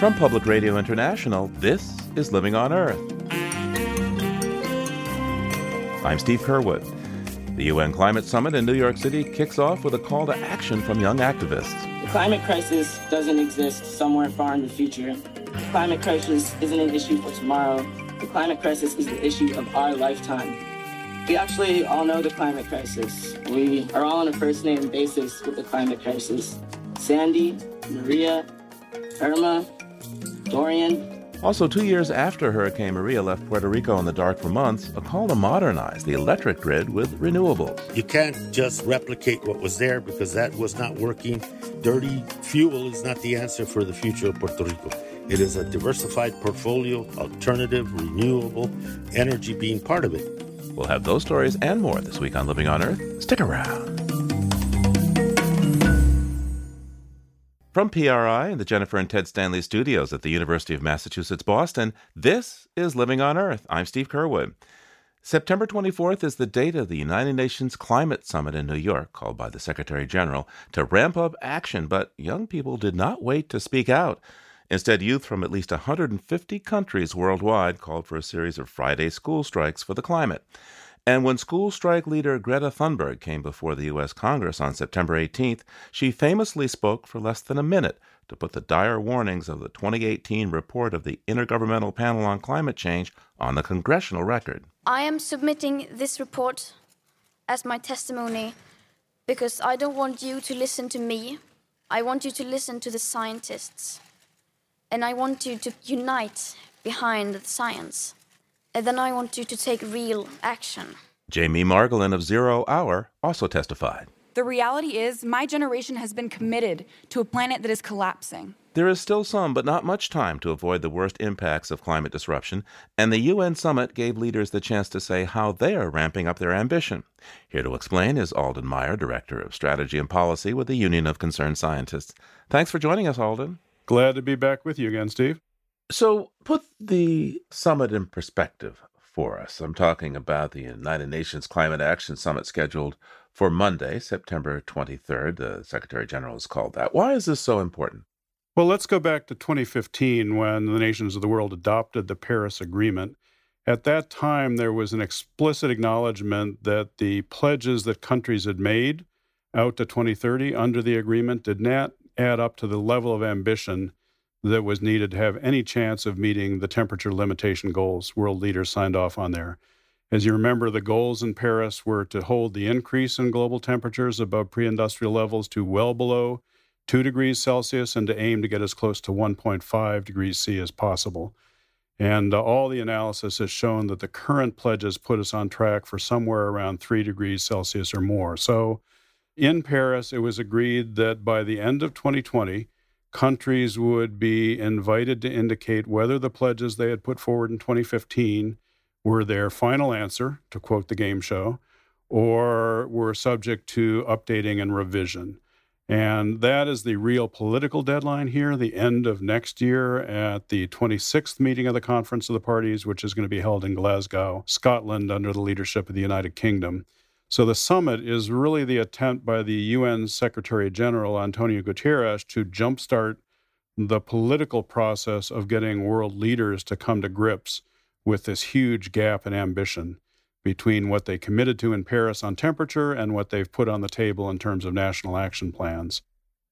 From Public Radio International, this is Living on Earth. I'm Steve Curwood. The UN Climate Summit in New York City kicks off with a call to action from young activists. The climate crisis doesn't exist somewhere far in the future. The climate crisis isn't an issue for tomorrow. The climate crisis is the issue of our lifetime. We actually all know the climate crisis. We are all on a first name basis with the climate crisis. Sandy, Maria, Irma, Dorian. Also, two years after Hurricane Maria left Puerto Rico in the dark for months, a call to modernize the electric grid with renewables. You can't just replicate what was there because that was not working. Dirty fuel is not the answer for the future of Puerto Rico. It is a diversified portfolio, alternative, renewable energy being part of it. We'll have those stories and more this week on Living on Earth. Stick around. From PRI and the Jennifer and Ted Stanley studios at the University of Massachusetts Boston, this is Living on Earth. I'm Steve Curwood. September 24th is the date of the United Nations Climate Summit in New York, called by the Secretary General to ramp up action, but young people did not wait to speak out. Instead, youth from at least 150 countries worldwide called for a series of Friday school strikes for the climate. And when school strike leader Greta Thunberg came before the U.S. Congress on September 18th, she famously spoke for less than a minute to put the dire warnings of the 2018 report of the Intergovernmental Panel on Climate Change on the congressional record. I am submitting this report as my testimony because I don't want you to listen to me. I want you to listen to the scientists. And I want you to unite behind the science. And then I want you to take real action. Jamie Margolin of Zero Hour also testified. The reality is, my generation has been committed to a planet that is collapsing. There is still some, but not much time to avoid the worst impacts of climate disruption, and the UN summit gave leaders the chance to say how they are ramping up their ambition. Here to explain is Alden Meyer, Director of Strategy and Policy with the Union of Concerned Scientists. Thanks for joining us, Alden. Glad to be back with you again, Steve. So, put the summit in perspective for us. I'm talking about the United Nations Climate Action Summit scheduled for Monday, September 23rd. The Secretary General has called that. Why is this so important? Well, let's go back to 2015 when the nations of the world adopted the Paris Agreement. At that time, there was an explicit acknowledgement that the pledges that countries had made out to 2030 under the agreement did not add up to the level of ambition that was needed to have any chance of meeting the temperature limitation goals world leaders signed off on there. As you remember, the goals in Paris were to hold the increase in global temperatures above pre industrial levels to well below 2 degrees Celsius and to aim to get as close to 1.5 degrees C as possible. And uh, all the analysis has shown that the current pledges put us on track for somewhere around 3 degrees Celsius or more. So in Paris, it was agreed that by the end of 2020, countries would be invited to indicate whether the pledges they had put forward in 2015 were their final answer, to quote the game show, or were subject to updating and revision. And that is the real political deadline here, the end of next year at the 26th meeting of the Conference of the Parties, which is going to be held in Glasgow, Scotland, under the leadership of the United Kingdom. So the summit is really the attempt by the UN Secretary General Antonio Guterres to jumpstart the political process of getting world leaders to come to grips with this huge gap in ambition between what they committed to in Paris on temperature and what they've put on the table in terms of national action plans.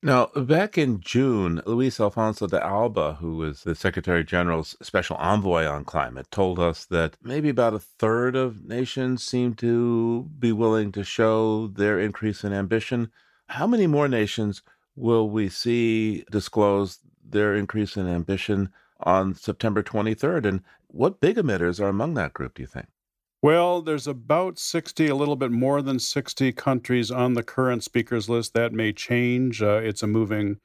Now, back in June, Luis Alfonso de Alba, who was the Secretary General's special envoy on climate, told us that maybe about a third of nations seem to be willing to show their increase in ambition. How many more nations will we see disclose their increase in ambition on September 23rd? And what big emitters are among that group, do you think? Well, there's about 60, a little bit more than 60 countries on the current speakers list. That may change. Uh, it's a moving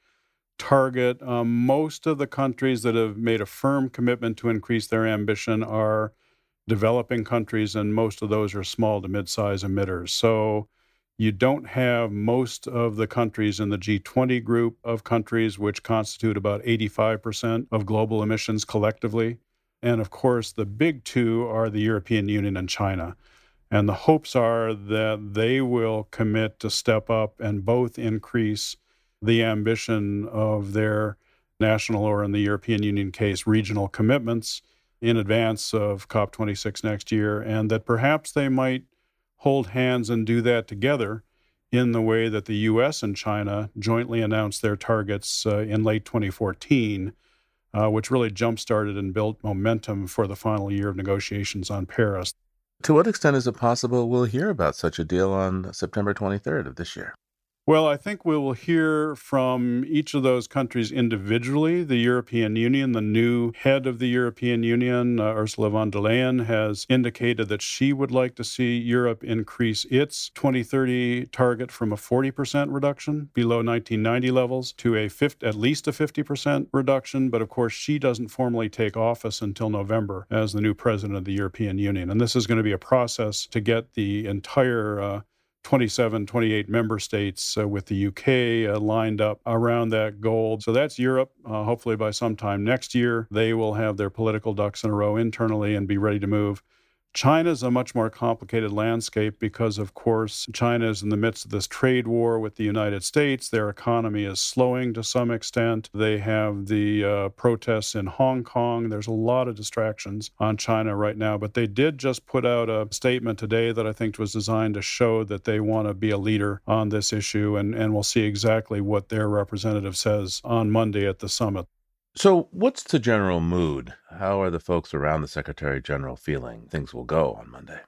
target. Um, most of the countries that have made a firm commitment to increase their ambition are developing countries, and most of those are small to mid size emitters. So you don't have most of the countries in the G20 group of countries, which constitute about 85% of global emissions collectively. And of course, the big two are the European Union and China. And the hopes are that they will commit to step up and both increase the ambition of their national or, in the European Union case, regional commitments in advance of COP26 next year, and that perhaps they might hold hands and do that together in the way that the US and China jointly announced their targets uh, in late 2014, uh, which really jump started and built momentum for the final year of negotiations on Paris. To what extent is it possible we'll hear about such a deal on September 23rd of this year? Well, I think we will hear from each of those countries individually. The European Union, the new head of the European Union, uh, Ursula von der Leyen, has indicated that she would like to see Europe increase its 2030 target from a 40% reduction below 1990 levels to a 50, at least a 50% reduction. But of course, she doesn't formally take office until November as the new president of the European Union. And this is going to be a process to get the entire uh, 27, 28 member states uh, with the UK uh, lined up around that goal. So that's Europe. Uh, hopefully, by sometime next year, they will have their political ducks in a row internally and be ready to move. China is a much more complicated landscape because, of course, China is in the midst of this trade war with the United States. Their economy is slowing to some extent. They have the uh, protests in Hong Kong. There's a lot of distractions on China right now, but they did just put out a statement today that I think was designed to show that they want to be a leader on this issue, and, and we'll see exactly what their representative says on Monday at the summit. So, what's the general mood? How are the folks around the Secretary General feeling things will go on Monday?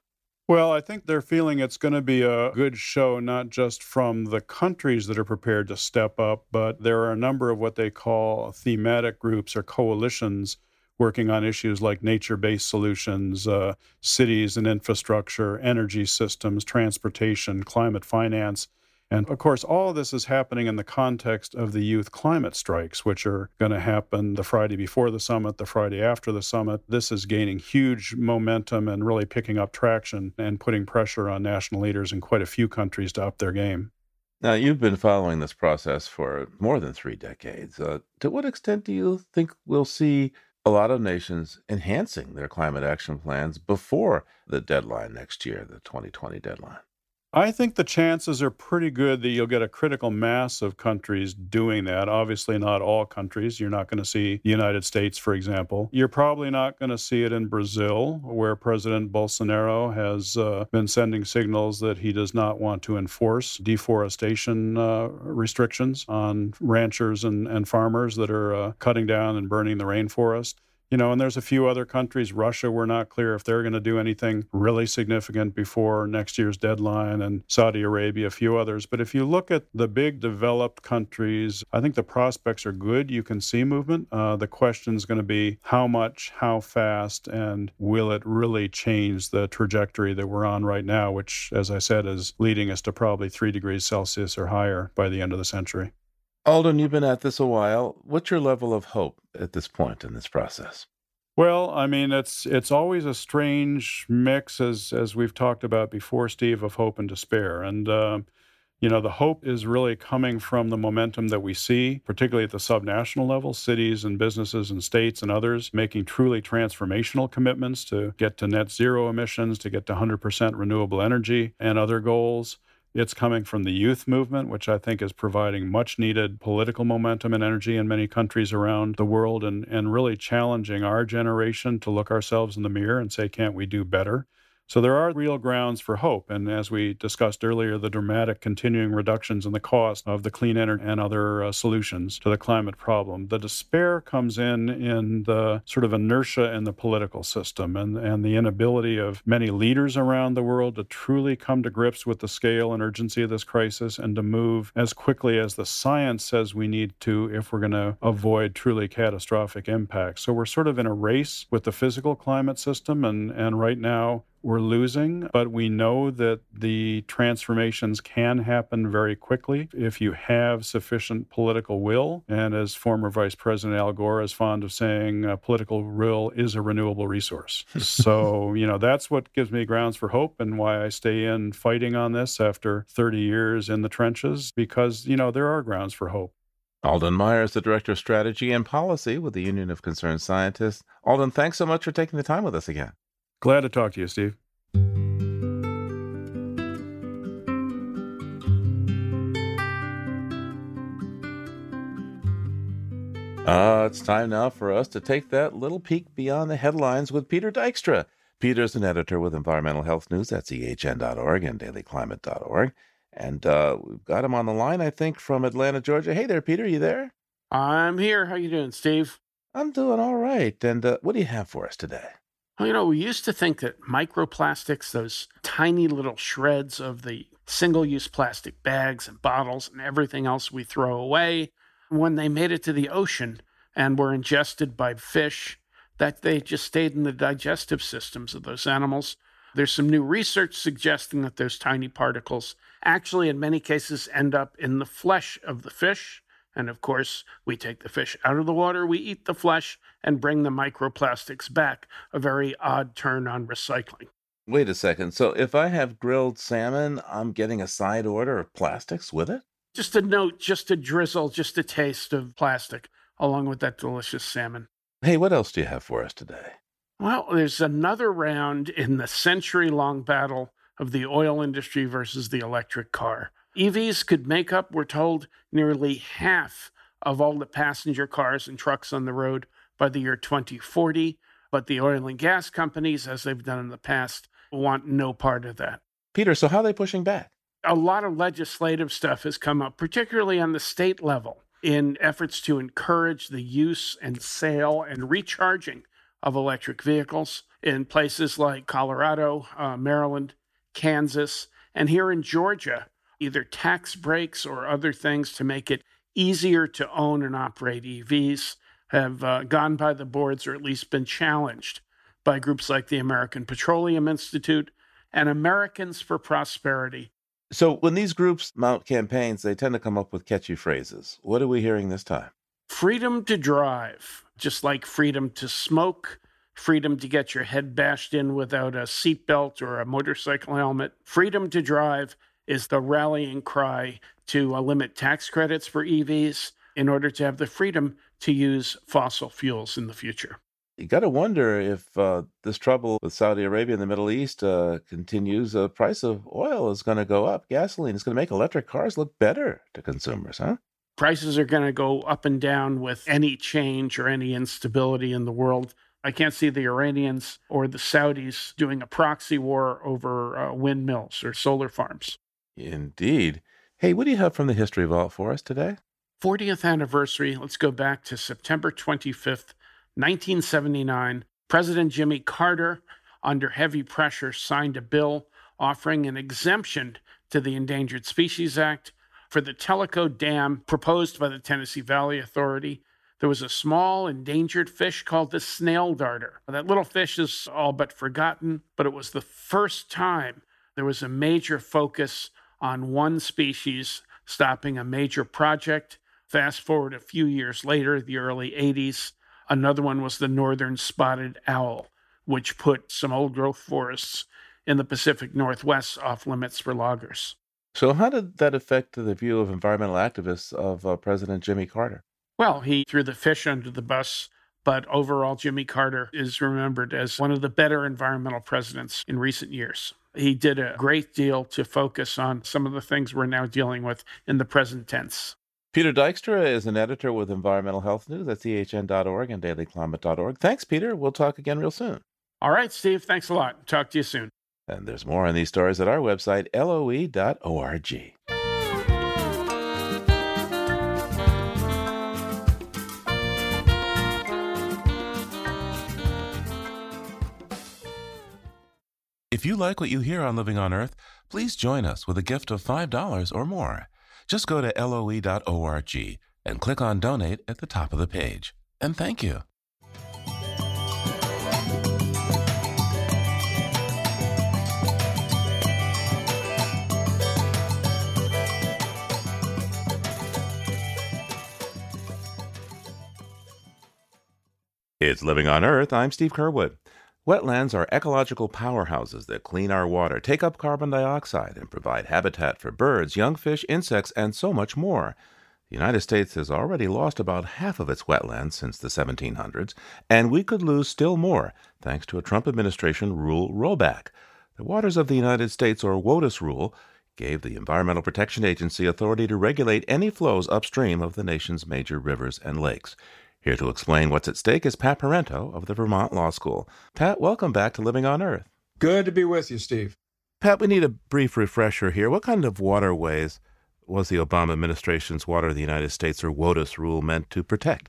Well, I think they're feeling it's going to be a good show, not just from the countries that are prepared to step up, but there are a number of what they call thematic groups or coalitions working on issues like nature based solutions, uh, cities and infrastructure, energy systems, transportation, climate finance. And of course, all this is happening in the context of the youth climate strikes, which are going to happen the Friday before the summit, the Friday after the summit. This is gaining huge momentum and really picking up traction and putting pressure on national leaders in quite a few countries to up their game. Now, you've been following this process for more than three decades. Uh, to what extent do you think we'll see a lot of nations enhancing their climate action plans before the deadline next year, the 2020 deadline? I think the chances are pretty good that you'll get a critical mass of countries doing that. Obviously, not all countries. You're not going to see the United States, for example. You're probably not going to see it in Brazil, where President Bolsonaro has uh, been sending signals that he does not want to enforce deforestation uh, restrictions on ranchers and, and farmers that are uh, cutting down and burning the rainforest. You know, and there's a few other countries. Russia, we're not clear if they're going to do anything really significant before next year's deadline, and Saudi Arabia, a few others. But if you look at the big developed countries, I think the prospects are good. You can see movement. Uh, the question is going to be how much, how fast, and will it really change the trajectory that we're on right now, which, as I said, is leading us to probably three degrees Celsius or higher by the end of the century. Alden, you've been at this a while. What's your level of hope at this point in this process? Well, I mean, it's it's always a strange mix, as as we've talked about before, Steve, of hope and despair. And uh, you know, the hope is really coming from the momentum that we see, particularly at the subnational level, cities and businesses and states and others making truly transformational commitments to get to net zero emissions, to get to 100% renewable energy, and other goals. It's coming from the youth movement, which I think is providing much needed political momentum and energy in many countries around the world and, and really challenging our generation to look ourselves in the mirror and say, can't we do better? So there are real grounds for hope. And as we discussed earlier, the dramatic continuing reductions in the cost of the clean energy and other uh, solutions to the climate problem. The despair comes in in the sort of inertia in the political system and, and the inability of many leaders around the world to truly come to grips with the scale and urgency of this crisis and to move as quickly as the science says we need to if we're going to avoid truly catastrophic impacts. So we're sort of in a race with the physical climate system. And, and right now, we're losing, but we know that the transformations can happen very quickly if you have sufficient political will. And as former Vice President Al Gore is fond of saying, uh, political will is a renewable resource. so, you know, that's what gives me grounds for hope and why I stay in fighting on this after 30 years in the trenches, because, you know, there are grounds for hope. Alden Meyer is the Director of Strategy and Policy with the Union of Concerned Scientists. Alden, thanks so much for taking the time with us again. Glad to talk to you, Steve. Uh, it's time now for us to take that little peek beyond the headlines with Peter Dykstra. Peter's an editor with Environmental Health News at ehn.org and dailyclimate.org. And uh, we've got him on the line, I think, from Atlanta, Georgia. Hey there, Peter. You there? I'm here. How you doing, Steve? I'm doing all right. And uh, what do you have for us today? Well, you know, we used to think that microplastics, those tiny little shreds of the single use plastic bags and bottles and everything else we throw away, when they made it to the ocean and were ingested by fish, that they just stayed in the digestive systems of those animals. There's some new research suggesting that those tiny particles actually, in many cases, end up in the flesh of the fish. And of course, we take the fish out of the water, we eat the flesh, and bring the microplastics back. A very odd turn on recycling. Wait a second. So if I have grilled salmon, I'm getting a side order of plastics with it? Just a note, just a drizzle, just a taste of plastic along with that delicious salmon. Hey, what else do you have for us today? Well, there's another round in the century long battle of the oil industry versus the electric car. EVs could make up, we're told, nearly half of all the passenger cars and trucks on the road by the year 2040. But the oil and gas companies, as they've done in the past, want no part of that. Peter, so how are they pushing back? a lot of legislative stuff has come up, particularly on the state level, in efforts to encourage the use and sale and recharging of electric vehicles in places like Colorado, uh, Maryland, Kansas, and here in Georgia, either tax breaks or other things to make it easier to own and operate EVs have uh, gone by the boards or at least been challenged by groups like the American Petroleum Institute and Americans for Prosperity, so when these groups mount campaigns, they tend to come up with catchy phrases. What are we hearing this time? Freedom to drive, just like freedom to smoke, freedom to get your head bashed in without a seatbelt or a motorcycle helmet. Freedom to drive is the rallying cry to uh, limit tax credits for EVs in order to have the freedom to use fossil fuels in the future you got to wonder if uh, this trouble with Saudi Arabia and the Middle East uh, continues. The price of oil is going to go up. Gasoline is going to make electric cars look better to consumers, huh? Prices are going to go up and down with any change or any instability in the world. I can't see the Iranians or the Saudis doing a proxy war over uh, windmills or solar farms. Indeed. Hey, what do you have from the History Vault for us today? 40th anniversary. Let's go back to September 25th, 1979, President Jimmy Carter, under heavy pressure, signed a bill offering an exemption to the Endangered Species Act for the Tellico Dam proposed by the Tennessee Valley Authority. There was a small endangered fish called the snail darter. That little fish is all but forgotten, but it was the first time there was a major focus on one species stopping a major project. Fast forward a few years later, the early 80s, Another one was the northern spotted owl, which put some old growth forests in the Pacific Northwest off limits for loggers. So, how did that affect the view of environmental activists of uh, President Jimmy Carter? Well, he threw the fish under the bus, but overall, Jimmy Carter is remembered as one of the better environmental presidents in recent years. He did a great deal to focus on some of the things we're now dealing with in the present tense. Peter Dykstra is an editor with Environmental Health News at ehn.org and dailyclimate.org. Thanks, Peter. We'll talk again real soon. All right, Steve. Thanks a lot. Talk to you soon. And there's more on these stories at our website, loe.org. If you like what you hear on Living on Earth, please join us with a gift of $5 or more. Just go to loe.org and click on Donate at the top of the page. And thank you. It's Living on Earth. I'm Steve Curwood. Wetlands are ecological powerhouses that clean our water, take up carbon dioxide, and provide habitat for birds, young fish, insects, and so much more. The United States has already lost about half of its wetlands since the 1700s, and we could lose still more thanks to a Trump administration rule rollback. The Waters of the United States, or WOTUS rule, gave the Environmental Protection Agency authority to regulate any flows upstream of the nation's major rivers and lakes. Here to explain what's at stake is Pat Parenteau of the Vermont Law School. Pat, welcome back to Living on Earth. Good to be with you, Steve. Pat, we need a brief refresher here. What kind of waterways was the Obama administration's Water of the United States, or WOTUS, rule meant to protect?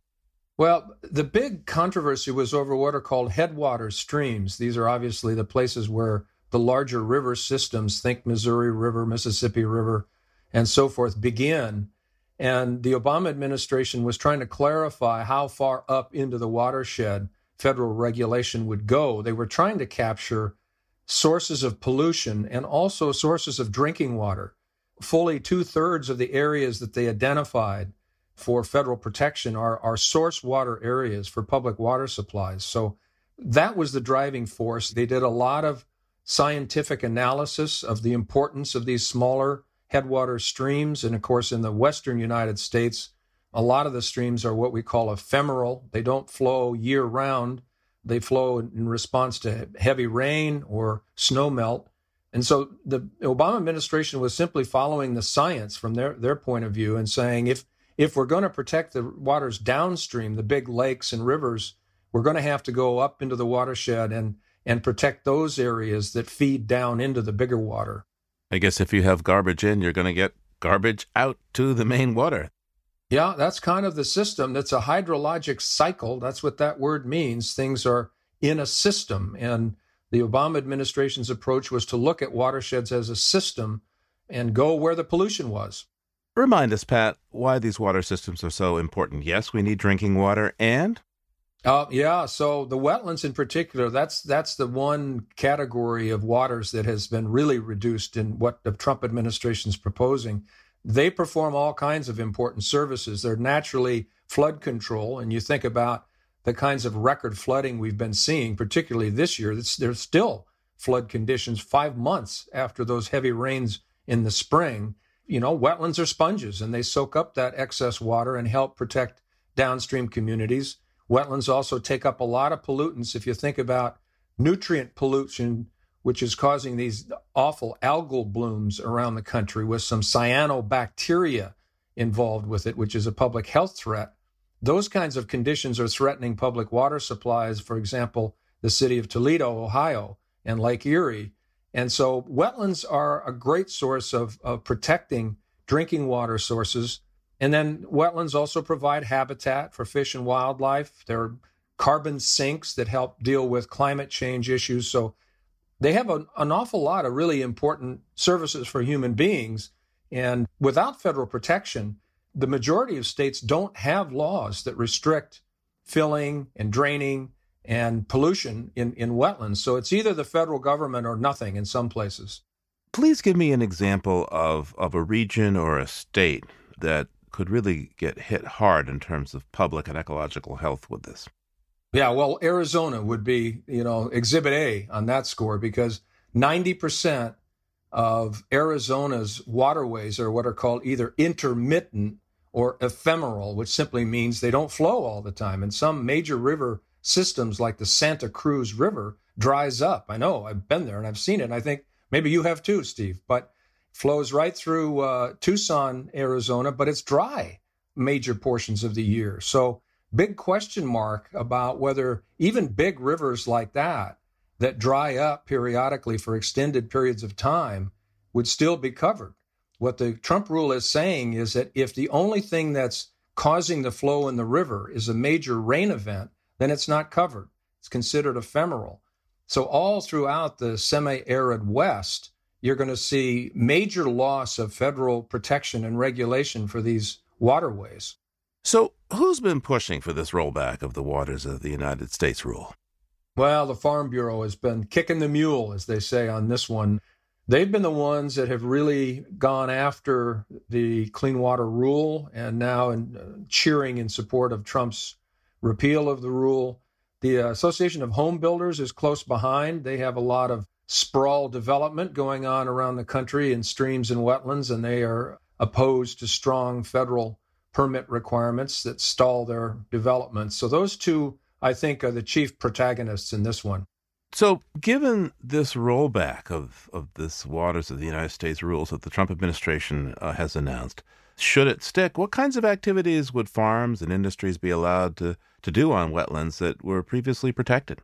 Well, the big controversy was over what are called headwater streams. These are obviously the places where the larger river systems, think Missouri River, Mississippi River, and so forth, begin. And the Obama administration was trying to clarify how far up into the watershed federal regulation would go. They were trying to capture sources of pollution and also sources of drinking water. Fully two thirds of the areas that they identified for federal protection are, are source water areas for public water supplies. So that was the driving force. They did a lot of scientific analysis of the importance of these smaller headwater streams. And of course, in the western United States, a lot of the streams are what we call ephemeral. They don't flow year round. They flow in response to heavy rain or snow melt. And so the Obama administration was simply following the science from their, their point of view and saying if if we're going to protect the waters downstream, the big lakes and rivers, we're going to have to go up into the watershed and and protect those areas that feed down into the bigger water. I guess if you have garbage in, you're going to get garbage out to the main water. Yeah, that's kind of the system. That's a hydrologic cycle. That's what that word means. Things are in a system. And the Obama administration's approach was to look at watersheds as a system and go where the pollution was. Remind us, Pat, why these water systems are so important. Yes, we need drinking water and uh, yeah, so the wetlands in particular, that's that's the one category of waters that has been really reduced in what the Trump administration is proposing. They perform all kinds of important services. They're naturally flood control, and you think about the kinds of record flooding we've been seeing, particularly this year. There's still flood conditions five months after those heavy rains in the spring. You know, wetlands are sponges, and they soak up that excess water and help protect downstream communities Wetlands also take up a lot of pollutants. If you think about nutrient pollution, which is causing these awful algal blooms around the country with some cyanobacteria involved with it, which is a public health threat. Those kinds of conditions are threatening public water supplies, for example, the city of Toledo, Ohio, and Lake Erie. And so wetlands are a great source of, of protecting drinking water sources and then wetlands also provide habitat for fish and wildlife. There are carbon sinks that help deal with climate change issues. So they have a, an awful lot of really important services for human beings. And without federal protection, the majority of states don't have laws that restrict filling and draining and pollution in, in wetlands. So it's either the federal government or nothing in some places. Please give me an example of, of a region or a state that could really get hit hard in terms of public and ecological health with this. Yeah, well, Arizona would be, you know, exhibit A on that score because 90% of Arizona's waterways are what are called either intermittent or ephemeral, which simply means they don't flow all the time. And some major river systems like the Santa Cruz River dries up. I know, I've been there and I've seen it. And I think maybe you have too, Steve. But flows right through uh, Tucson, Arizona, but it's dry major portions of the year. So, big question mark about whether even big rivers like that, that dry up periodically for extended periods of time, would still be covered. What the Trump rule is saying is that if the only thing that's causing the flow in the river is a major rain event, then it's not covered. It's considered ephemeral. So, all throughout the semi arid West, you're going to see major loss of federal protection and regulation for these waterways. So, who's been pushing for this rollback of the Waters of the United States rule? Well, the Farm Bureau has been kicking the mule, as they say on this one. They've been the ones that have really gone after the clean water rule and now in, uh, cheering in support of Trump's repeal of the rule. The Association of Home Builders is close behind. They have a lot of sprawl development going on around the country in streams and wetlands, and they are opposed to strong federal permit requirements that stall their development. So those two, I think, are the chief protagonists in this one. So, given this rollback of, of this Waters of the United States rules that the Trump administration uh, has announced, should it stick, what kinds of activities would farms and industries be allowed to, to do on wetlands that were previously protected?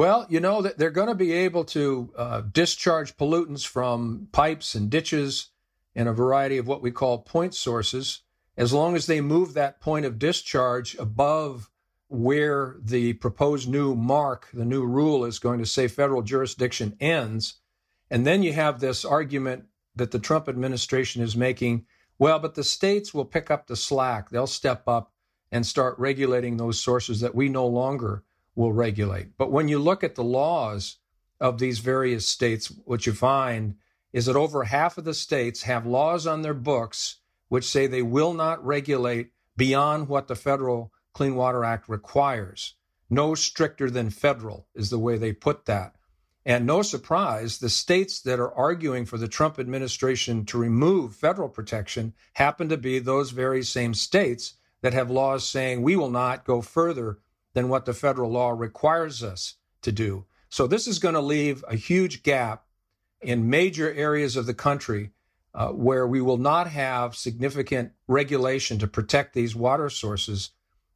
Well, you know that they're going to be able to uh, discharge pollutants from pipes and ditches and a variety of what we call point sources, as long as they move that point of discharge above where the proposed new mark, the new rule is going to say federal jurisdiction ends. And then you have this argument that the Trump administration is making well, but the states will pick up the slack. They'll step up and start regulating those sources that we no longer will regulate. But when you look at the laws of these various states, what you find is that over half of the states have laws on their books which say they will not regulate beyond what the federal Clean Water Act requires. No stricter than federal is the way they put that. And no surprise, the states that are arguing for the Trump administration to remove federal protection happen to be those very same states that have laws saying we will not go further than what the federal law requires us to do. So this is going to leave a huge gap in major areas of the country uh, where we will not have significant regulation to protect these water sources.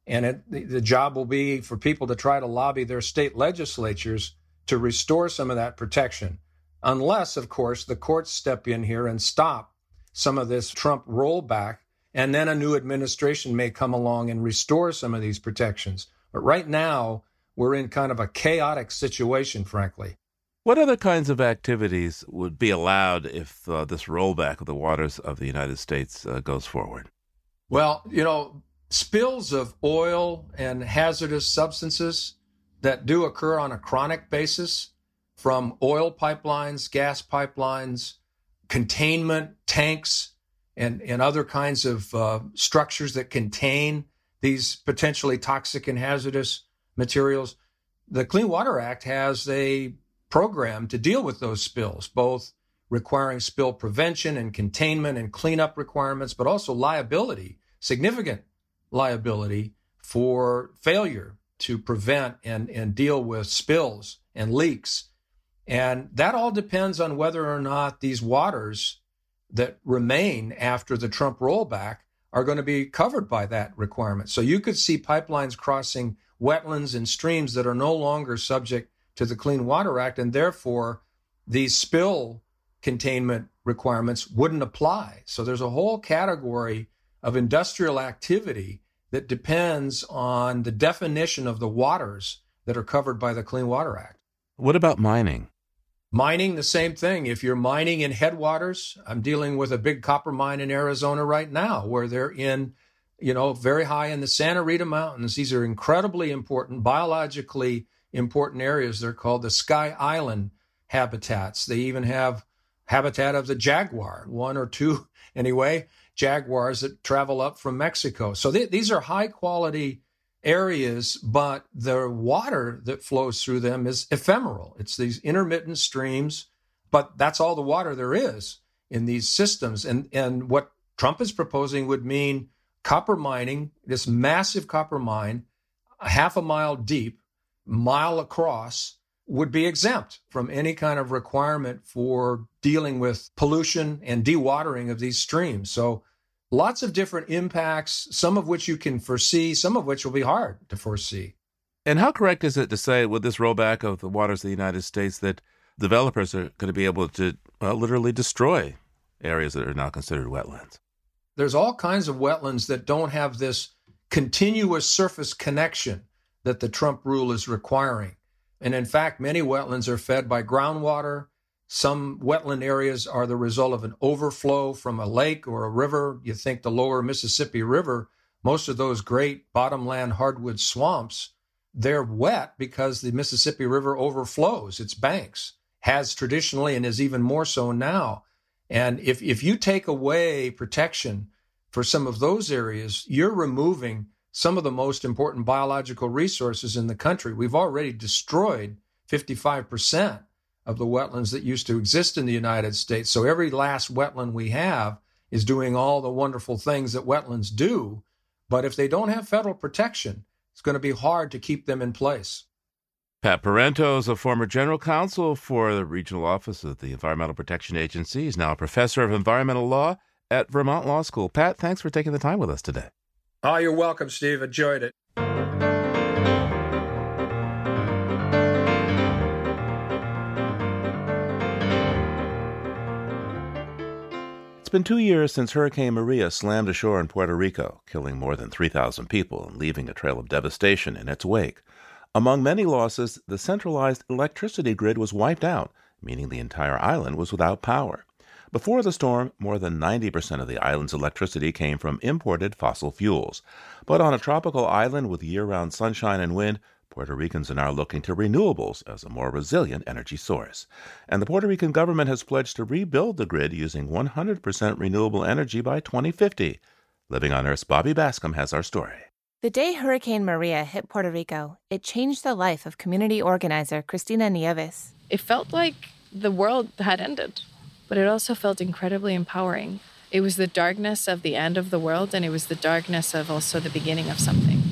And it, the, the job will be for people to try to lobby their state legislatures to restore some of that protection. Unless, of course, the courts step in here and stop some of this Trump rollback, and then a new administration may come along and restore some of these protections. But right now, we're in kind of a chaotic situation, frankly. What other kinds of activities would be allowed if uh, this rollback of the waters of the United States uh, goes forward? Well, you know, spills of oil and hazardous substances that do occur on a chronic basis from oil pipelines, gas pipelines, containment tanks, and, and other kinds of uh, structures that contain these potentially toxic and hazardous materials. The Clean Water Act has a program to deal with those spills, both requiring spill prevention and containment and cleanup requirements, but also liability, significant liability for failure to prevent and, and deal with spills and leaks. And that all depends on whether or not these waters that remain after the Trump rollback are going to be covered by that requirement. So you could see pipelines crossing wetlands and streams that are no longer subject to the Clean Water Act, and therefore these spill containment requirements wouldn't apply. So there's a whole category of industrial activity that depends on the definition of the waters that are covered by the Clean Water Act. What about mining? Mining, the same thing. If you're mining in headwaters, I'm dealing with a big copper mine in Arizona right now where they're in, you know, very high in the Santa Rita Mountains. These are incredibly important, biologically important areas. They're called the Sky Island habitats. They even have habitat of the jaguar, one or two anyway, jaguars that travel up from Mexico. So these are high quality areas, but the water that flows through them is ephemeral. It's these intermittent streams, but that's all the water there is in these systems. And, and what Trump is proposing would mean copper mining, this massive copper mine, half a mile deep, mile across, would be exempt from any kind of requirement for dealing with pollution and dewatering of these streams. So lots of different impacts, some of which you can foresee, some of which will be hard to foresee. And how correct is it to say, with this rollback of the waters of the United States, that developers are going to be able to well, literally destroy areas that are now considered wetlands? There's all kinds of wetlands that don't have this continuous surface connection that the Trump rule is requiring. And in fact, many wetlands are fed by groundwater. Some wetland areas are the result of an overflow from a lake or a river. You think the lower Mississippi River, most of those great bottomland hardwood swamps, they're wet because the Mississippi River overflows its banks, has traditionally and is even more so now. And if, if you take away protection for some of those areas, you're removing some of the most important biological resources in the country. We've already destroyed 55% of the wetlands that used to exist in the United States. So every last wetland we have is doing all the wonderful things that wetlands do. But if they don't have federal protection, it's going to be hard to keep them in place. Pat Parenteau is a former general counsel for the regional office of the Environmental Protection Agency. He's now a professor of environmental law at Vermont Law School. Pat, thanks for taking the time with us today. Oh, you're welcome, Steve. Enjoyed it. Been two years since Hurricane Maria slammed ashore in Puerto Rico, killing more than 3,000 people and leaving a trail of devastation in its wake. Among many losses, the centralized electricity grid was wiped out, meaning the entire island was without power. Before the storm, more than 90% of the island's electricity came from imported fossil fuels. But on a tropical island with year round sunshine and wind, Puerto Ricans are now looking to renewables as a more resilient energy source. And the Puerto Rican government has pledged to rebuild the grid using 100% renewable energy by 2050. Living on Earth's Bobby Bascomb has our story. The day Hurricane Maria hit Puerto Rico, it changed the life of community organizer Cristina Nieves. It felt like the world had ended, but it also felt incredibly empowering. It was the darkness of the end of the world, and it was the darkness of also the beginning of something.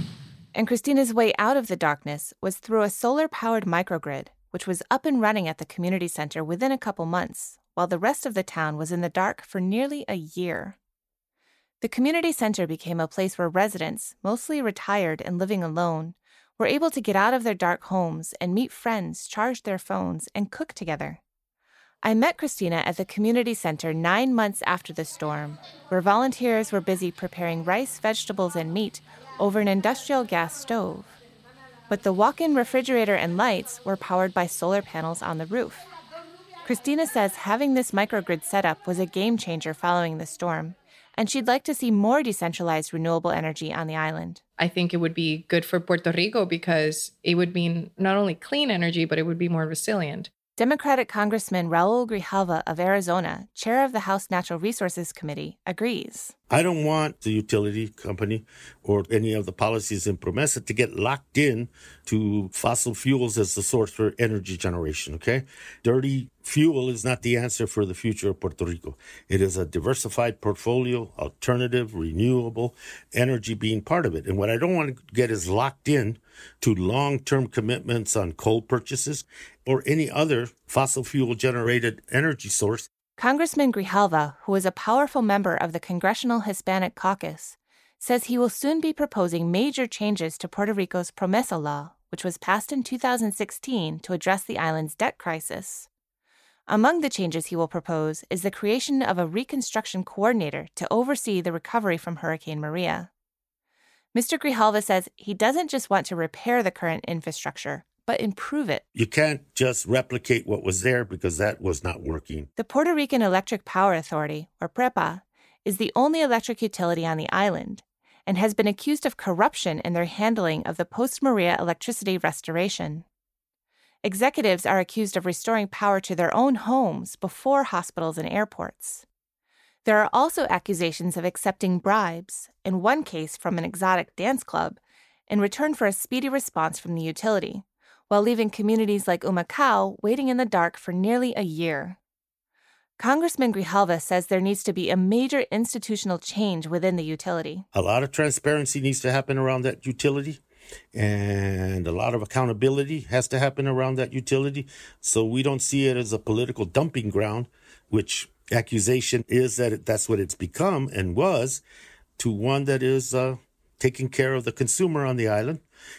And Christina's way out of the darkness was through a solar powered microgrid, which was up and running at the community center within a couple months, while the rest of the town was in the dark for nearly a year. The community center became a place where residents, mostly retired and living alone, were able to get out of their dark homes and meet friends, charge their phones, and cook together. I met Christina at the community center nine months after the storm, where volunteers were busy preparing rice, vegetables, and meat over an industrial gas stove. But the walk in refrigerator and lights were powered by solar panels on the roof. Christina says having this microgrid set up was a game changer following the storm, and she'd like to see more decentralized renewable energy on the island. I think it would be good for Puerto Rico because it would mean not only clean energy, but it would be more resilient. Democratic Congressman Raul Grijalva of Arizona, chair of the House Natural Resources Committee, agrees. I don't want the utility company or any of the policies in Promesa to get locked in to fossil fuels as the source for energy generation, okay? Dirty fuel is not the answer for the future of Puerto Rico. It is a diversified portfolio, alternative, renewable energy being part of it. And what I don't want to get is locked in to long-term commitments on coal purchases or any other fossil fuel generated energy source Congressman Grijalva, who is a powerful member of the Congressional Hispanic Caucus, says he will soon be proposing major changes to Puerto Rico's Promesa law, which was passed in 2016 to address the island's debt crisis. Among the changes he will propose is the creation of a reconstruction coordinator to oversee the recovery from Hurricane Maria. Mr. Grijalva says he doesn't just want to repair the current infrastructure, but improve it. You can't just replicate what was there because that was not working. The Puerto Rican Electric Power Authority, or PREPA, is the only electric utility on the island and has been accused of corruption in their handling of the post Maria electricity restoration. Executives are accused of restoring power to their own homes before hospitals and airports. There are also accusations of accepting bribes, in one case from an exotic dance club, in return for a speedy response from the utility while leaving communities like Humacao waiting in the dark for nearly a year. Congressman Grijalva says there needs to be a major institutional change within the utility. A lot of transparency needs to happen around that utility, and a lot of accountability has to happen around that utility so we don't see it as a political dumping ground, which accusation is that that's what it's become and was, to one that is uh, taking care of the consumer on the island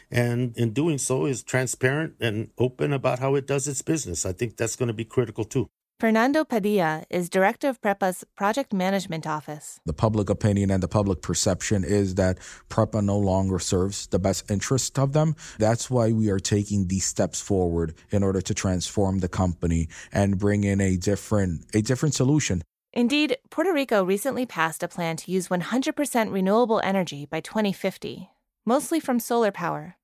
and in doing so is transparent and open about how it does its business. I think that's going to be critical too. Fernando Padilla is director of PREPA's project management office. The public opinion and the public perception is that PREPA no longer serves the best interest of them. That's why we are taking these steps forward in order to transform the company and bring in a different a different solution. Indeed, Puerto Rico recently passed a plan to use 100% renewable energy by 2050 mostly from solar power.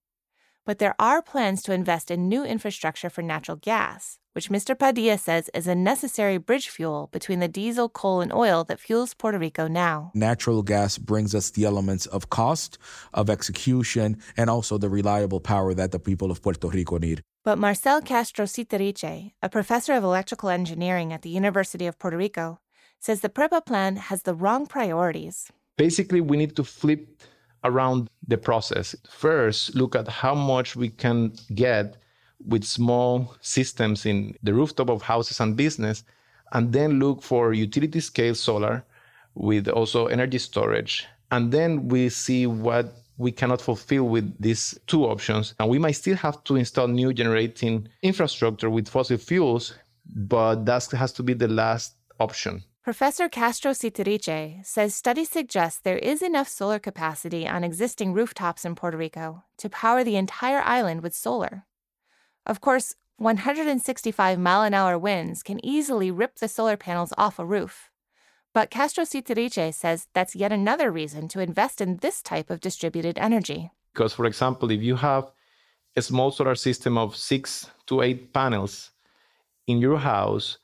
But there are plans to invest in new infrastructure for natural gas, which Mr. Padilla says is a necessary bridge fuel between the diesel, coal, and oil that fuels Puerto Rico now. Natural gas brings us the elements of cost, of execution, and also the reliable power that the people of Puerto Rico need. But Marcel Castro Sitiriche, a professor of electrical engineering at the University of Puerto Rico, says the PREPA plan has the wrong priorities. Basically, we need to flip around the process. First, look at how much we can get with small systems in the rooftop of houses and business, and then look for utility scale solar with also energy storage. And then we see what we cannot fulfill with these two options. And we might still have to install new generating infrastructure with fossil fuels, but that has to be the last option. Professor Castro Sitiriche says studies suggest there is enough solar capacity on existing rooftops in Puerto Rico to power the entire island with solar. Of course, 165 mile an hour winds can easily rip the solar panels off a roof. But Castro Sitiriche says that's yet another reason to invest in this type of distributed energy. Because, for example, if you have a small solar system of six to eight panels in your house,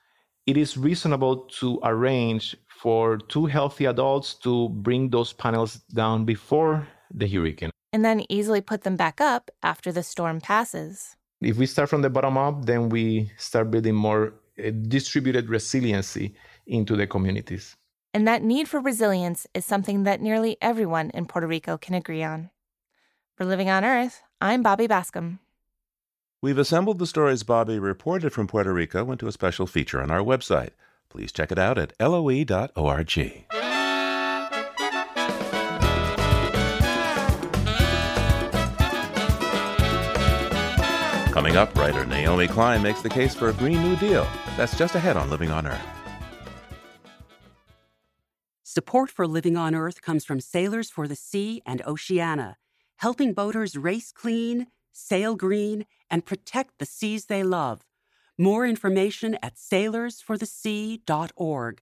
it is reasonable to arrange for two healthy adults to bring those panels down before the hurricane. And then easily put them back up after the storm passes. If we start from the bottom up, then we start building more uh, distributed resiliency into the communities. And that need for resilience is something that nearly everyone in Puerto Rico can agree on. For Living on Earth, I'm Bobby Bascomb. We've assembled the stories Bobby reported from Puerto Rico into a special feature on our website. Please check it out at loe.org. Coming up, writer Naomi Klein makes the case for a Green New Deal. That's just ahead on Living on Earth. Support for Living on Earth comes from Sailors for the Sea and Oceana, helping boaters race clean, sail green, and protect the seas they love. More information at sailorsforthesea.org.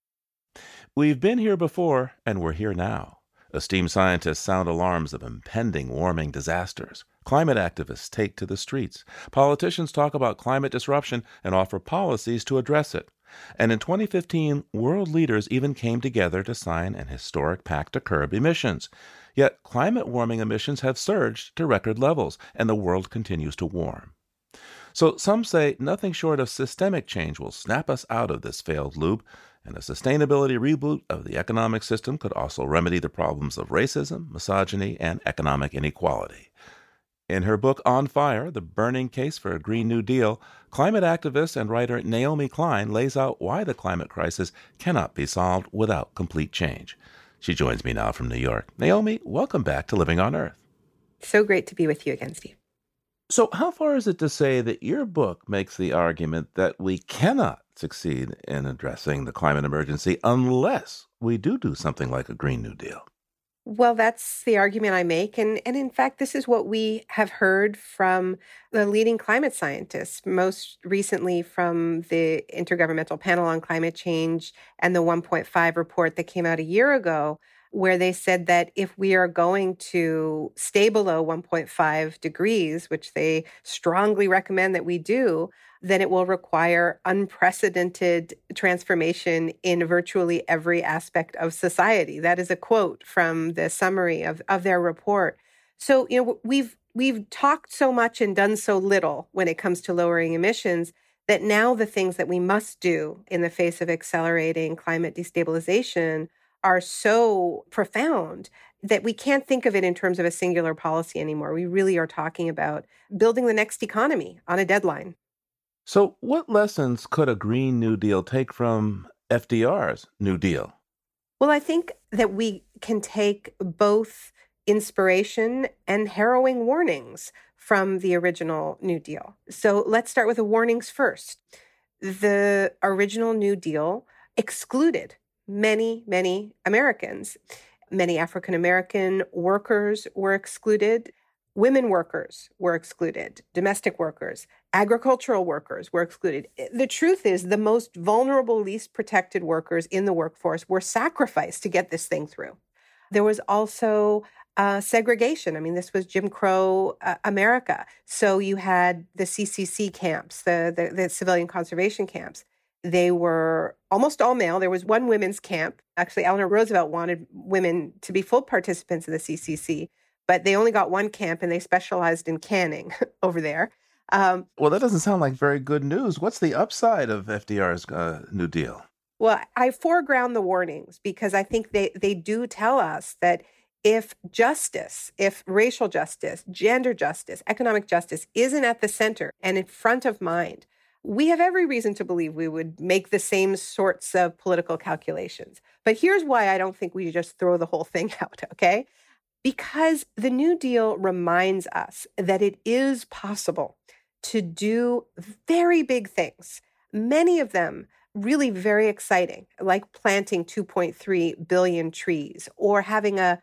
We've been here before, and we're here now. Esteemed scientists sound alarms of impending warming disasters. Climate activists take to the streets. Politicians talk about climate disruption and offer policies to address it. And in 2015, world leaders even came together to sign an historic pact to curb emissions. Yet climate warming emissions have surged to record levels, and the world continues to warm. So some say nothing short of systemic change will snap us out of this failed loop, and a sustainability reboot of the economic system could also remedy the problems of racism, misogyny, and economic inequality. In her book On Fire The Burning Case for a Green New Deal, climate activist and writer Naomi Klein lays out why the climate crisis cannot be solved without complete change. She joins me now from New York. Naomi, welcome back to Living on Earth. So great to be with you again, Steve. So, how far is it to say that your book makes the argument that we cannot succeed in addressing the climate emergency unless we do do something like a Green New Deal? Well, that's the argument I make. And, and in fact, this is what we have heard from the leading climate scientists, most recently from the Intergovernmental Panel on Climate Change and the 1.5 report that came out a year ago, where they said that if we are going to stay below 1.5 degrees, which they strongly recommend that we do, then it will require unprecedented transformation in virtually every aspect of society. That is a quote from the summary of, of their report. So, you know, we've we've talked so much and done so little when it comes to lowering emissions that now the things that we must do in the face of accelerating climate destabilization are so profound that we can't think of it in terms of a singular policy anymore. We really are talking about building the next economy on a deadline. So, what lessons could a Green New Deal take from FDR's New Deal? Well, I think that we can take both inspiration and harrowing warnings from the original New Deal. So, let's start with the warnings first. The original New Deal excluded many, many Americans. Many African American workers were excluded. Women workers were excluded, domestic workers, agricultural workers were excluded. The truth is, the most vulnerable, least protected workers in the workforce were sacrificed to get this thing through. There was also uh, segregation. I mean, this was Jim Crow uh, America. So you had the CCC camps, the, the, the civilian conservation camps. They were almost all male. There was one women's camp. Actually, Eleanor Roosevelt wanted women to be full participants in the CCC but they only got one camp and they specialized in canning over there. Um, well, that doesn't sound like very good news. What's the upside of FDR's uh, New Deal? Well, I foreground the warnings because I think they, they do tell us that if justice, if racial justice, gender justice, economic justice isn't at the center and in front of mind we have every reason to believe we would make the same sorts of political calculations. But here's why I don't think we just throw the whole thing out, okay? Because the New Deal reminds us that it is possible to do very big things, many of them really very exciting, like planting 2.3 billion trees or having a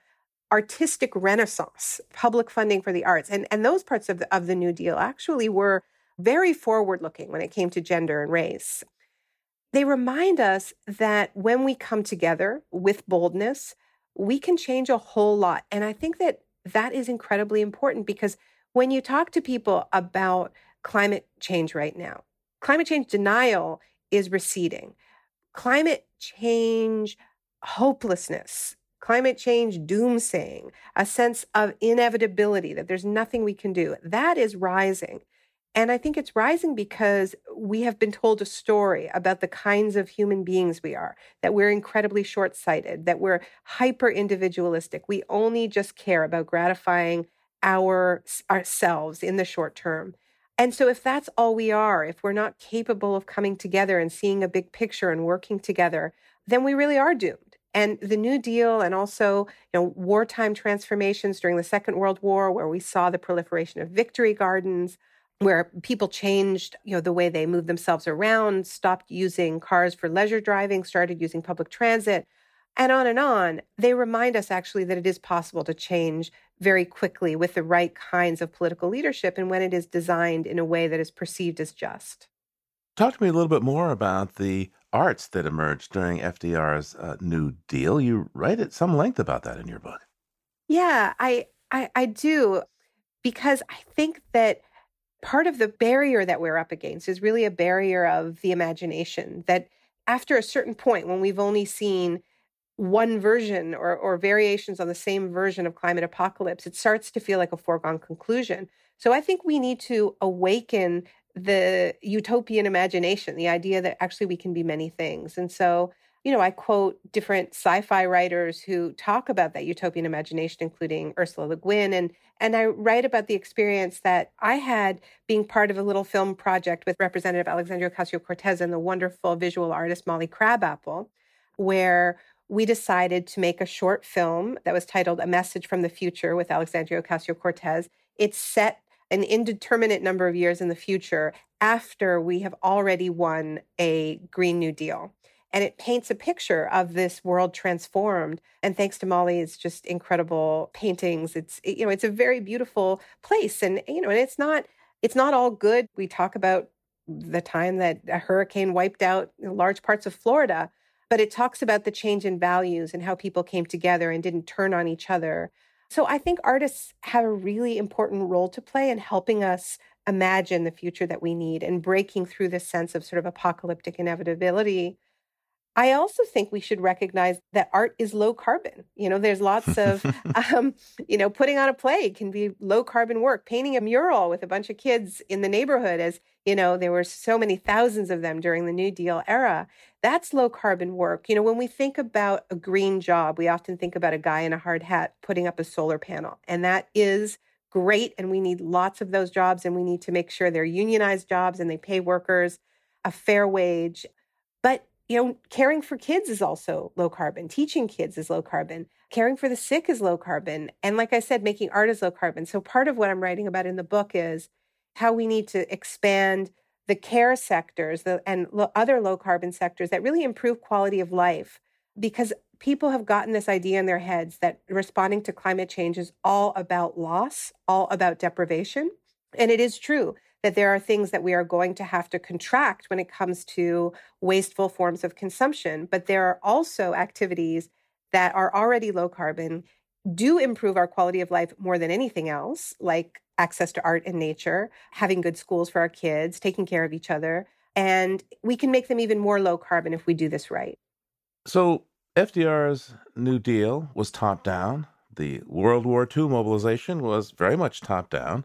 artistic renaissance, public funding for the arts. And, and those parts of the, of the New Deal actually were very forward looking when it came to gender and race. They remind us that when we come together with boldness, we can change a whole lot. And I think that that is incredibly important because when you talk to people about climate change right now, climate change denial is receding. Climate change hopelessness, climate change doomsaying, a sense of inevitability that there's nothing we can do, that is rising. And I think it's rising because we have been told a story about the kinds of human beings we are, that we're incredibly short sighted, that we're hyper individualistic. We only just care about gratifying our, ourselves in the short term. And so, if that's all we are, if we're not capable of coming together and seeing a big picture and working together, then we really are doomed. And the New Deal and also, you know, wartime transformations during the Second World War, where we saw the proliferation of victory gardens, where people changed, you know, the way they moved themselves around, stopped using cars for leisure driving, started using public transit, and on and on. They remind us actually that it is possible to change very quickly with the right kinds of political leadership and when it is designed in a way that is perceived as just. Talk to me a little bit more about the arts that emerged during FDR's uh, New Deal. You write at some length about that in your book. Yeah, I, I I do because I think that part of the barrier that we're up against is really a barrier of the imagination that after a certain point when we've only seen one version or, or variations on the same version of climate apocalypse it starts to feel like a foregone conclusion. So i think we need to awaken the utopian imagination the idea that actually we can be many things. And so you know, I quote different sci-fi writers who talk about that utopian imagination, including Ursula Le Guin, and and I write about the experience that I had being part of a little film project with Representative Alexandria Ocasio Cortez and the wonderful visual artist Molly Crabapple, where we decided to make a short film that was titled A Message from the Future with Alexandria Ocasio Cortez. It's set an indeterminate number of years in the future after we have already won a Green New Deal and it paints a picture of this world transformed and thanks to molly's just incredible paintings it's you know it's a very beautiful place and you know and it's not it's not all good. We talk about the time that a hurricane wiped out large parts of florida but it talks about the change in values and how people came together and didn't turn on each other. So i think artists have a really important role to play in helping us imagine the future that we need and breaking through this sense of sort of apocalyptic inevitability I also think we should recognize that art is low carbon. You know, there's lots of, um, you know, putting on a play can be low carbon work. Painting a mural with a bunch of kids in the neighborhood, as you know, there were so many thousands of them during the New Deal era. That's low carbon work. You know, when we think about a green job, we often think about a guy in a hard hat putting up a solar panel, and that is great. And we need lots of those jobs, and we need to make sure they're unionized jobs and they pay workers a fair wage. But you know, caring for kids is also low carbon. Teaching kids is low carbon. Caring for the sick is low carbon. And like I said, making art is low carbon. So part of what I'm writing about in the book is how we need to expand the care sectors the, and lo- other low carbon sectors that really improve quality of life because people have gotten this idea in their heads that responding to climate change is all about loss, all about deprivation. And it is true that there are things that we are going to have to contract when it comes to wasteful forms of consumption. But there are also activities that are already low carbon, do improve our quality of life more than anything else, like access to art and nature, having good schools for our kids, taking care of each other. And we can make them even more low carbon if we do this right. So, FDR's New Deal was top down. The World War II mobilization was very much top down.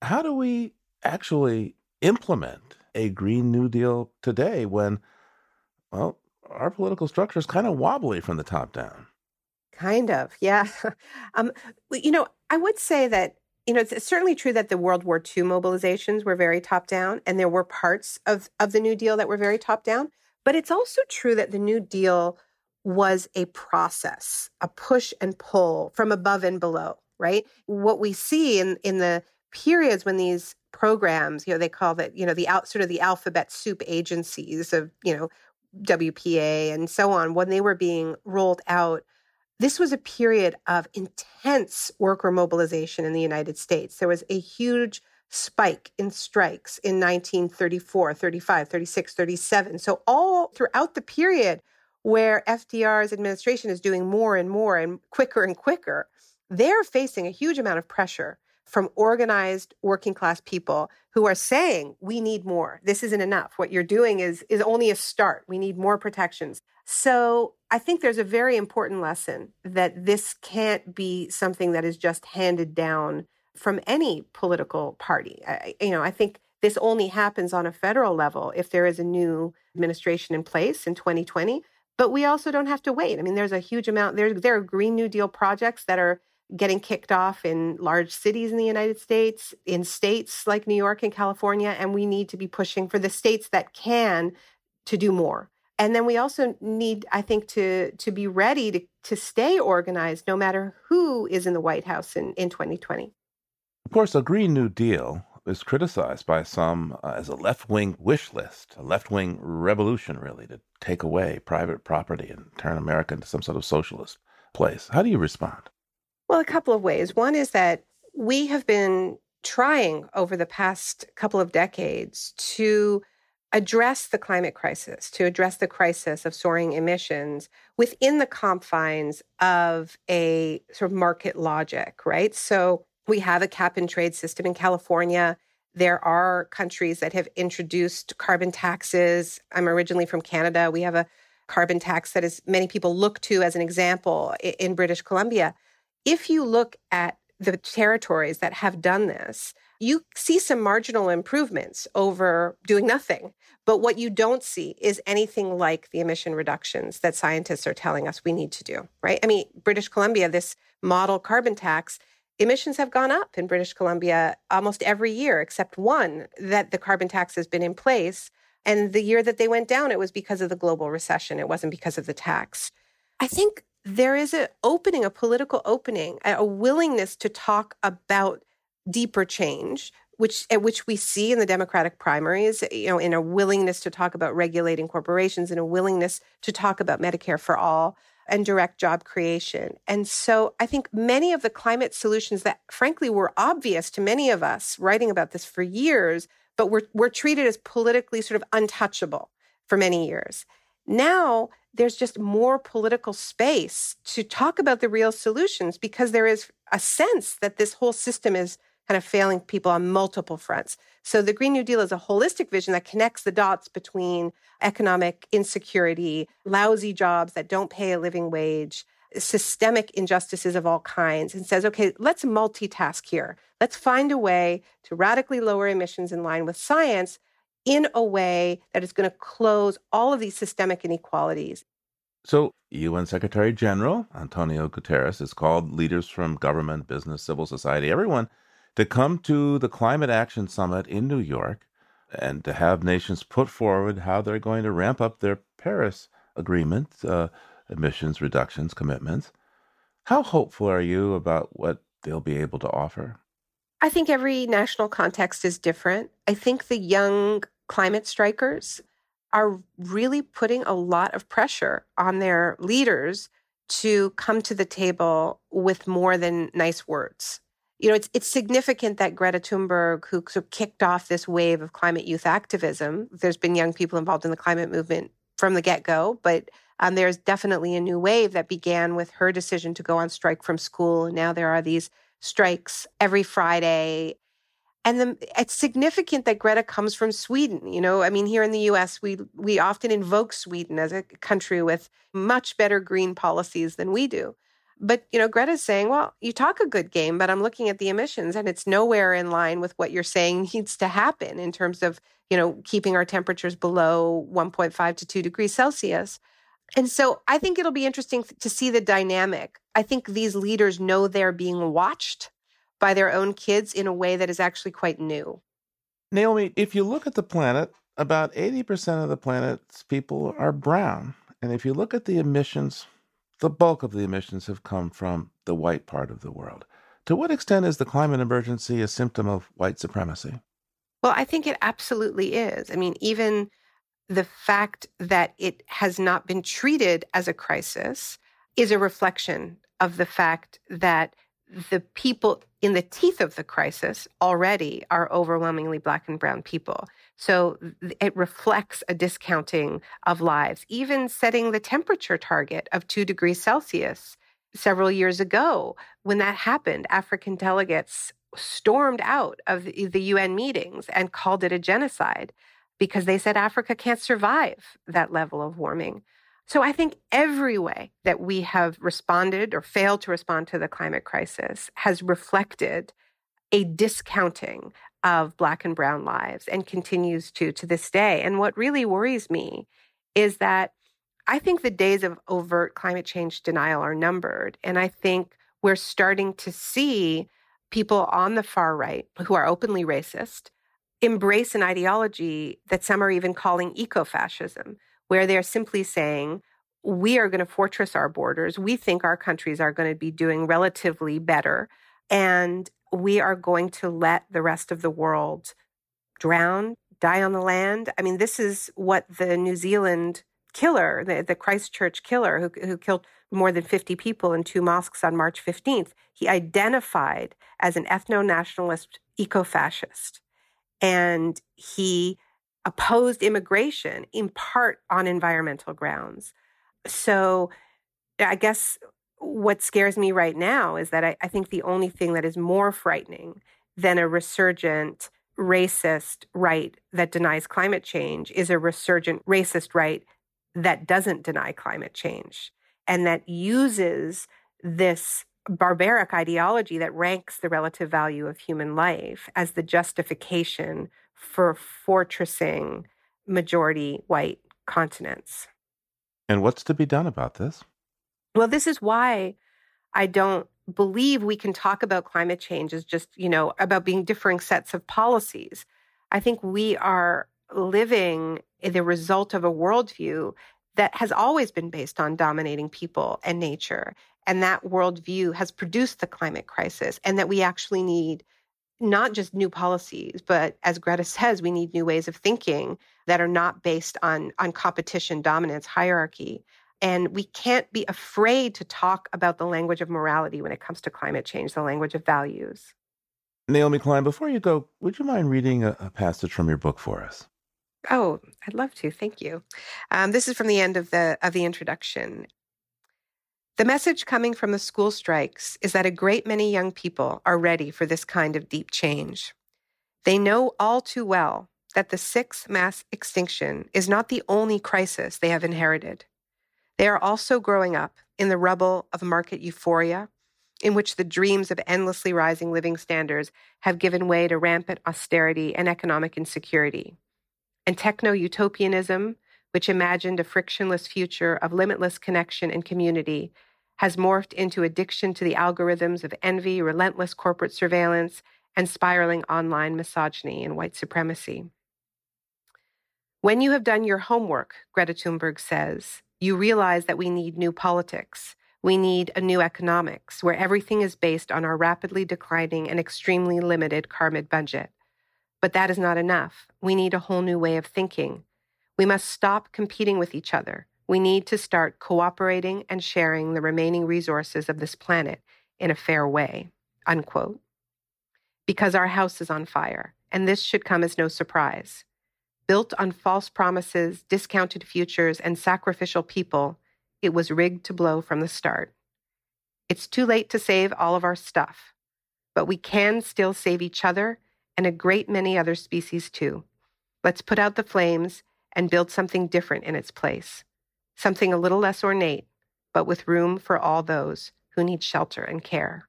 How do we actually implement a Green New Deal today when, well, our political structure is kind of wobbly from the top down. Kind of, yeah. um, you know, I would say that you know, it's certainly true that the World War II mobilizations were very top down, and there were parts of, of the New Deal that were very top down. But it's also true that the New Deal was a process, a push and pull from above and below, right? What we see in, in the periods when these programs, you know, they call that, you know, the out sort of the alphabet soup agencies of, you know, WPA and so on, when they were being rolled out, this was a period of intense worker mobilization in the United States. There was a huge spike in strikes in 1934, 35, 36, 37. So, all throughout the period where FDR's administration is doing more and more and quicker and quicker, they're facing a huge amount of pressure from organized working class people who are saying we need more. This isn't enough. What you're doing is is only a start. We need more protections. So i think there's a very important lesson that this can't be something that is just handed down from any political party. I, you know i think this only happens on a federal level if there is a new administration in place in 2020 but we also don't have to wait. I mean there's a huge amount there there are green new deal projects that are getting kicked off in large cities in the United States, in states like New York and California, and we need to be pushing for the states that can to do more. And then we also need, I think, to to be ready to to stay organized no matter who is in the White House in, in 2020. Of course, a Green New Deal is criticized by some uh, as a left wing wish list, a left wing revolution, really, to take away private property and turn America into some sort of socialist place. How do you respond? Well, a couple of ways. One is that we have been trying over the past couple of decades to address the climate crisis, to address the crisis of soaring emissions within the confines of a sort of market logic, right? So we have a cap and trade system in California. There are countries that have introduced carbon taxes. I'm originally from Canada. We have a carbon tax that is many people look to as an example in British Columbia if you look at the territories that have done this, you see some marginal improvements over doing nothing. But what you don't see is anything like the emission reductions that scientists are telling us we need to do, right? I mean, British Columbia, this model carbon tax, emissions have gone up in British Columbia almost every year, except one that the carbon tax has been in place. And the year that they went down, it was because of the global recession. It wasn't because of the tax. I think there is an opening, a political opening, a willingness to talk about deeper change, which at which we see in the Democratic primaries, eh, you know, in a willingness to talk about regulating corporations, and a willingness to talk about Medicare for all and direct job creation. And so I think many of the climate solutions that frankly were obvious to many of us writing about this for years, but were, were treated as politically sort of untouchable for many years. Now there's just more political space to talk about the real solutions because there is a sense that this whole system is kind of failing people on multiple fronts. So the Green New Deal is a holistic vision that connects the dots between economic insecurity, lousy jobs that don't pay a living wage, systemic injustices of all kinds, and says, okay, let's multitask here. Let's find a way to radically lower emissions in line with science in a way that is going to close all of these systemic inequalities. So, UN Secretary General Antonio Guterres has called leaders from government, business, civil society, everyone to come to the Climate Action Summit in New York and to have nations put forward how they're going to ramp up their Paris Agreement uh, emissions reductions commitments. How hopeful are you about what they'll be able to offer? I think every national context is different. I think the young climate strikers are really putting a lot of pressure on their leaders to come to the table with more than nice words. You know, it's it's significant that Greta Thunberg, who sort of kicked off this wave of climate youth activism, there's been young people involved in the climate movement from the get go, but um, there's definitely a new wave that began with her decision to go on strike from school. Now there are these strikes every Friday. And the, it's significant that Greta comes from Sweden. You know, I mean, here in the U.S., we we often invoke Sweden as a country with much better green policies than we do. But you know, Greta's saying, "Well, you talk a good game, but I'm looking at the emissions, and it's nowhere in line with what you're saying needs to happen in terms of you know keeping our temperatures below 1.5 to 2 degrees Celsius." And so I think it'll be interesting to see the dynamic. I think these leaders know they're being watched by their own kids in a way that is actually quite new. Naomi, if you look at the planet, about 80% of the planet's people are brown. And if you look at the emissions, the bulk of the emissions have come from the white part of the world. To what extent is the climate emergency a symptom of white supremacy? Well, I think it absolutely is. I mean, even the fact that it has not been treated as a crisis is a reflection of the fact that the people in the teeth of the crisis already are overwhelmingly black and brown people. So it reflects a discounting of lives. Even setting the temperature target of two degrees Celsius several years ago, when that happened, African delegates stormed out of the UN meetings and called it a genocide because they said Africa can't survive that level of warming. So I think every way that we have responded or failed to respond to the climate crisis has reflected a discounting of black and brown lives and continues to to this day. And what really worries me is that I think the days of overt climate change denial are numbered. And I think we're starting to see people on the far right who are openly racist embrace an ideology that some are even calling eco fascism, where they're simply saying, we are going to fortress our borders. We think our countries are going to be doing relatively better. And we are going to let the rest of the world drown, die on the land. I mean, this is what the New Zealand killer, the, the Christchurch killer who, who killed more than 50 people in two mosques on March 15th, he identified as an ethno nationalist eco fascist. And he opposed immigration in part on environmental grounds. So I guess what scares me right now is that I, I think the only thing that is more frightening than a resurgent racist right that denies climate change is a resurgent racist right that doesn't deny climate change and that uses this barbaric ideology that ranks the relative value of human life as the justification for fortressing majority white continents. And what's to be done about this? Well, this is why I don't believe we can talk about climate change as just, you know, about being differing sets of policies. I think we are living the result of a worldview that has always been based on dominating people and nature. And that worldview has produced the climate crisis, and that we actually need not just new policies, but as Greta says, we need new ways of thinking that are not based on, on competition, dominance, hierarchy. And we can't be afraid to talk about the language of morality when it comes to climate change, the language of values. Naomi Klein, before you go, would you mind reading a, a passage from your book for us? Oh, I'd love to. Thank you. Um, this is from the end of the of the introduction. The message coming from the school strikes is that a great many young people are ready for this kind of deep change. They know all too well that the sixth mass extinction is not the only crisis they have inherited. They are also growing up in the rubble of market euphoria, in which the dreams of endlessly rising living standards have given way to rampant austerity and economic insecurity. And techno utopianism, which imagined a frictionless future of limitless connection and community, has morphed into addiction to the algorithms of envy, relentless corporate surveillance, and spiraling online misogyny and white supremacy. When you have done your homework, Greta Thunberg says, you realize that we need new politics. We need a new economics where everything is based on our rapidly declining and extremely limited carbon budget. But that is not enough. We need a whole new way of thinking. We must stop competing with each other. We need to start cooperating and sharing the remaining resources of this planet in a fair way. Unquote. Because our house is on fire, and this should come as no surprise. Built on false promises, discounted futures, and sacrificial people, it was rigged to blow from the start. It's too late to save all of our stuff, but we can still save each other and a great many other species too. Let's put out the flames and build something different in its place, something a little less ornate, but with room for all those who need shelter and care.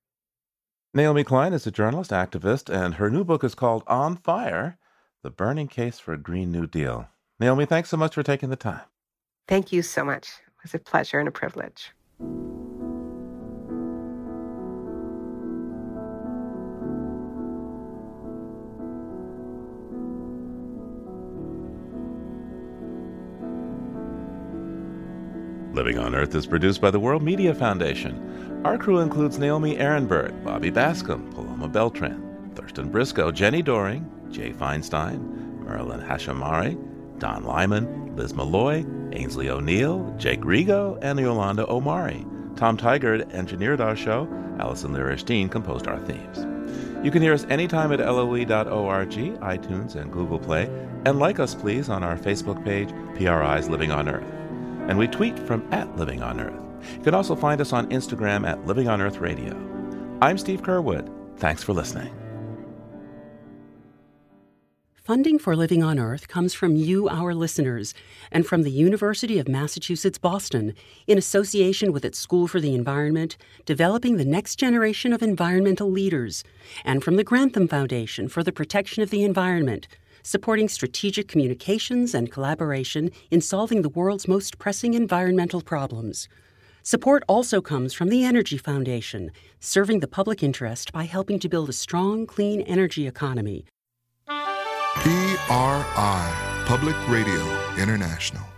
Naomi Klein is a journalist, activist, and her new book is called On Fire the Burning Case for a Green New Deal. Naomi, thanks so much for taking the time. Thank you so much. It was a pleasure and a privilege. Living on Earth is produced by the World Media Foundation. Our crew includes Naomi Arenberg, Bobby Bascomb, Paloma Beltran, Thurston Briscoe, Jenni Doering, Jay Feinstein, Marilyn Hashamari, Don Lyman, Liz Malloy, Ainsley O'Neill, Jake Rigo, and Yolanda Omari. Tom Tigard engineered our show. Allison Lirish composed our themes. You can hear us anytime at loe.org, iTunes, and Google Play. And like us, please, on our Facebook page, PRI's Living on Earth. And we tweet from at Living on Earth. You can also find us on Instagram at Living on Earth Radio. I'm Steve Curwood. Thanks for listening. Funding for Living on Earth comes from you, our listeners, and from the University of Massachusetts Boston, in association with its School for the Environment, developing the next generation of environmental leaders, and from the Grantham Foundation for the Protection of the Environment, supporting strategic communications and collaboration in solving the world's most pressing environmental problems. Support also comes from the Energy Foundation, serving the public interest by helping to build a strong, clean energy economy PRI, Public Radio International.